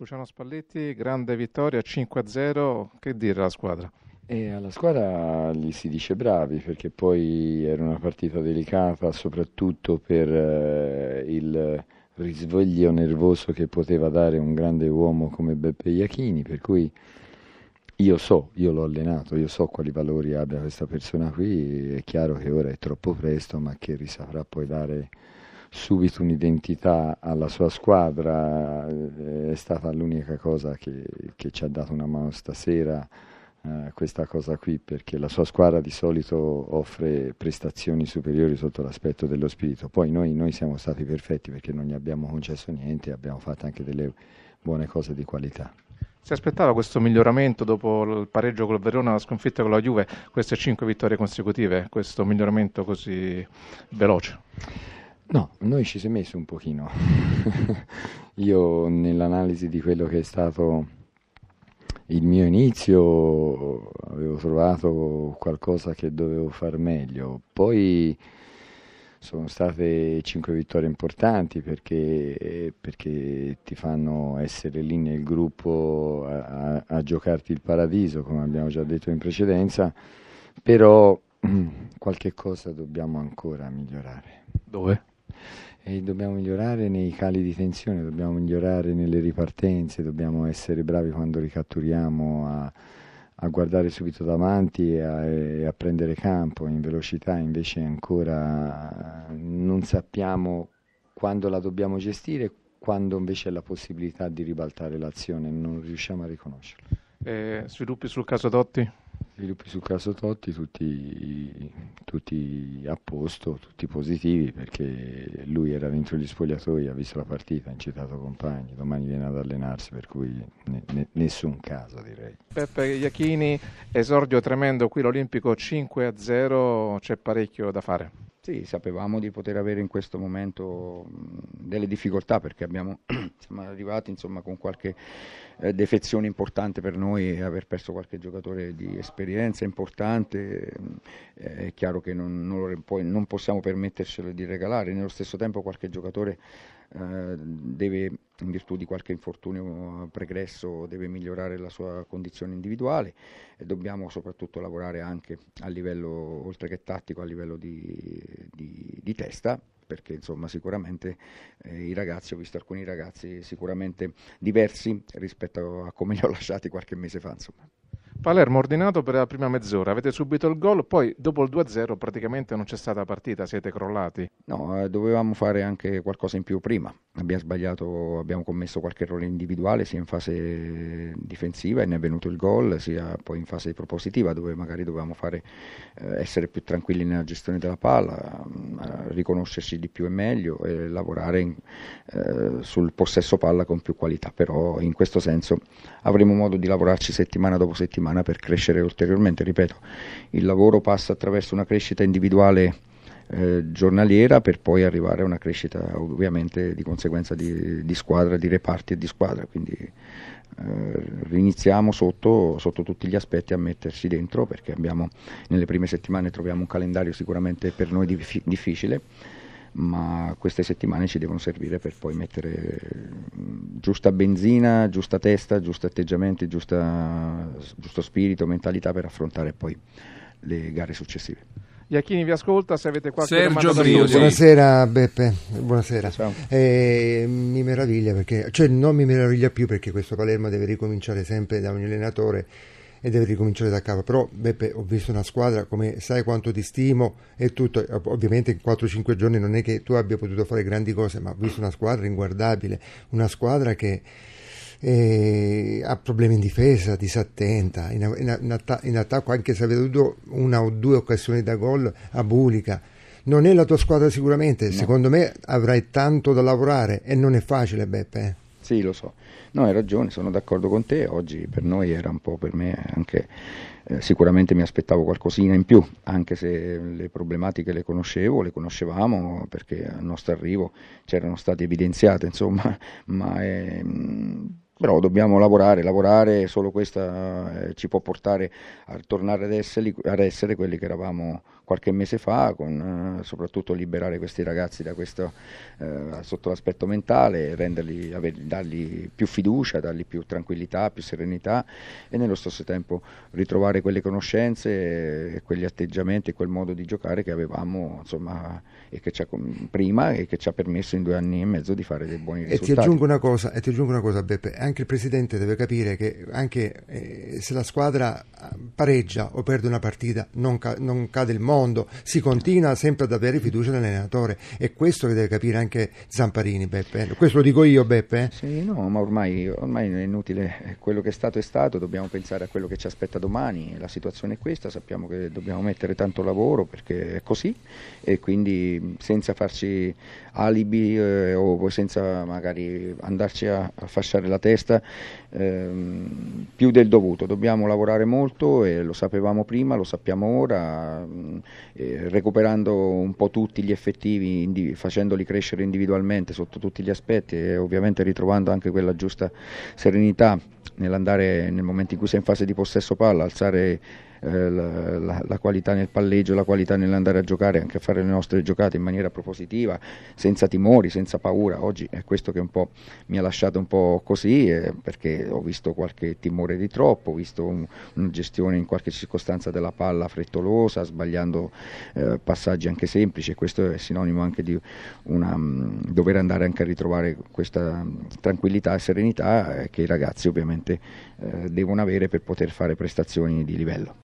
Luciano Spalletti, grande vittoria 5-0, che dire alla squadra? E alla squadra gli si dice bravi perché poi era una partita delicata soprattutto per eh, il risveglio nervoso che poteva dare un grande uomo come Beppe Iachini, per cui io so, io l'ho allenato, io so quali valori abbia questa persona qui, è chiaro che ora è troppo presto, ma che risaprà poi dare subito un'identità alla sua squadra, è stata l'unica cosa che, che ci ha dato una mano stasera. Uh, questa cosa qui perché la sua squadra di solito offre prestazioni superiori sotto l'aspetto dello spirito poi noi, noi siamo stati perfetti perché non gli abbiamo concesso niente abbiamo fatto anche delle buone cose di qualità si aspettava questo miglioramento dopo il pareggio con il Verona, la sconfitta con la Juve, queste cinque vittorie consecutive, questo miglioramento così veloce? No, noi ci si è messo un pochino. Io nell'analisi di quello che è stato il mio inizio avevo trovato qualcosa che dovevo far meglio. Poi sono state cinque vittorie importanti perché, perché ti fanno essere lì nel gruppo a, a, a giocarti il paradiso, come abbiamo già detto in precedenza, però qualche cosa dobbiamo ancora migliorare. Dove? E dobbiamo migliorare nei cali di tensione, dobbiamo migliorare nelle ripartenze, dobbiamo essere bravi quando ricatturiamo a, a guardare subito davanti e a, e a, prendere campo in velocità, invece ancora non sappiamo quando la dobbiamo gestire, quando invece è la possibilità di ribaltare l'azione, non riusciamo a riconoscerlo. Eh, sviluppi sul caso Dotti? Sviluppi sul caso Totti, tutti, tutti, a posto, tutti positivi perché lui era dentro gli spogliatoi, ha visto la partita, ha incitato compagni, domani viene ad allenarsi per cui ne, ne, nessun caso direi. Peppe Iachini, esordio tremendo qui l'Olimpico 5-0, c'è parecchio da fare. Sì, sapevamo di poter avere in questo momento delle difficoltà perché abbiamo, siamo arrivati insomma, con qualche eh, defezione importante per noi e aver perso qualche giocatore di esperienza importante. È chiaro che non, non, non possiamo permettercelo di regalare, nello stesso tempo qualche giocatore eh, deve, in virtù di qualche infortunio pregresso, deve migliorare la sua condizione individuale e dobbiamo soprattutto lavorare anche a livello, oltre che tattico, a livello di, di, di testa perché insomma sicuramente eh, i ragazzi, ho visto alcuni ragazzi sicuramente diversi rispetto a come li ho lasciati qualche mese fa. Insomma. Palermo ordinato per la prima mezz'ora, avete subito il gol, poi dopo il 2-0 praticamente non c'è stata partita, siete crollati. No, eh, dovevamo fare anche qualcosa in più prima. Abbiamo sbagliato, abbiamo commesso qualche errore individuale sia in fase difensiva e ne è venuto il gol, sia poi in fase propositiva dove magari dovevamo fare, eh, essere più tranquilli nella gestione della palla, eh, riconoscerci di più e meglio e lavorare in, eh, sul possesso palla con più qualità. Però in questo senso avremo modo di lavorarci settimana dopo settimana settimana per crescere ulteriormente. Ripeto, il lavoro passa attraverso una crescita individuale eh, giornaliera per poi arrivare a una crescita ovviamente di conseguenza di, di squadra, di reparti e di squadra. Quindi eh, riniziamo sotto, sotto, tutti gli aspetti a mettersi dentro perché abbiamo, nelle prime settimane troviamo un calendario sicuramente per noi dif- difficile ma queste settimane ci devono servire per poi mettere mm, giusta benzina, giusta testa, giusti atteggiamenti, giusta, giusto spirito, mentalità per affrontare poi le gare successive. Iachini vi ascolta, se avete qualche Sergio domanda Briosi. Buonasera Beppe, buonasera. Eh, mi meraviglia perché, cioè non mi meraviglia più perché questo Palermo deve ricominciare sempre da ogni allenatore e deve ricominciare da capo. Però Beppe, ho visto una squadra, come sai quanto ti stimo e tutto, ovviamente in 4-5 giorni non è che tu abbia potuto fare grandi cose, ma ho visto una squadra inguardabile, una squadra che eh, ha problemi in difesa, disattenta, in, in, in, atta- in attacco anche se avete avuto una o due occasioni da gol a Bulica. Non è la tua squadra sicuramente, no. secondo me avrai tanto da lavorare e non è facile Beppe. Eh. Sì, lo so. No, hai ragione, sono d'accordo con te. Oggi per noi era un po' per me anche eh, sicuramente mi aspettavo qualcosina in più, anche se le problematiche le conoscevo, le conoscevamo perché al nostro arrivo c'erano state evidenziate, insomma, ma è, però dobbiamo lavorare, lavorare, solo questo eh, ci può portare a tornare ad essere, ad essere, quelli che eravamo qualche mese fa, con, eh, soprattutto liberare questi ragazzi da questo, eh, sotto l'aspetto mentale, renderli, aver, dargli più fiducia, dargli più tranquillità, più serenità e nello stesso tempo ritrovare quelle conoscenze, e quegli atteggiamenti e quel modo di giocare che avevamo insomma, e che prima e che ci ha permesso in due anni e mezzo di fare dei buoni risultati. E ti aggiungo una cosa, e ti aggiungo una cosa Beppe, anche il Presidente deve capire che anche eh, se la squadra pareggia o perde una partita non, ca- non, cade il mondo, si continua sempre ad avere fiducia nell'allenatore. È questo che deve capire anche Zamparini, Beppe. Questo lo dico io, Beppe. Sì, no, ma ormai, ormai è inutile, quello che è stato è stato, dobbiamo pensare a quello che ci aspetta domani, la situazione è questa, sappiamo che dobbiamo mettere tanto lavoro perché è così e quindi senza farci alibi eh, o senza magari andarci a, a fasciare la testa ehm, più del dovuto. Dobbiamo lavorare molto e lo sapevamo prima, lo sappiamo ora, eh, recuperando un po' tutti gli effettivi, indiv- facendoli crescere individualmente sotto tutti gli aspetti e ovviamente ritrovando anche quella giusta serenità nell'andare nel momento in cui sei in fase di possesso palla, alzare eh, la, la, la, qualità nel palleggio, la qualità nell'andare a giocare, anche a fare le nostre giocate in maniera propositiva, senza timori, senza paura. Oggi è questo che mi ha lasciato un po' così, eh, perché ho visto qualche timore di troppo, ho visto un, una gestione in qualche circostanza della palla frettolosa, sbagliando eh, passaggi anche semplici, e questo è sinonimo anche di una, um, dover andare anche a ritrovare questa tranquillità e serenità eh, che i ragazzi ovviamente eh, devono avere per poter fare prestazioni di livello.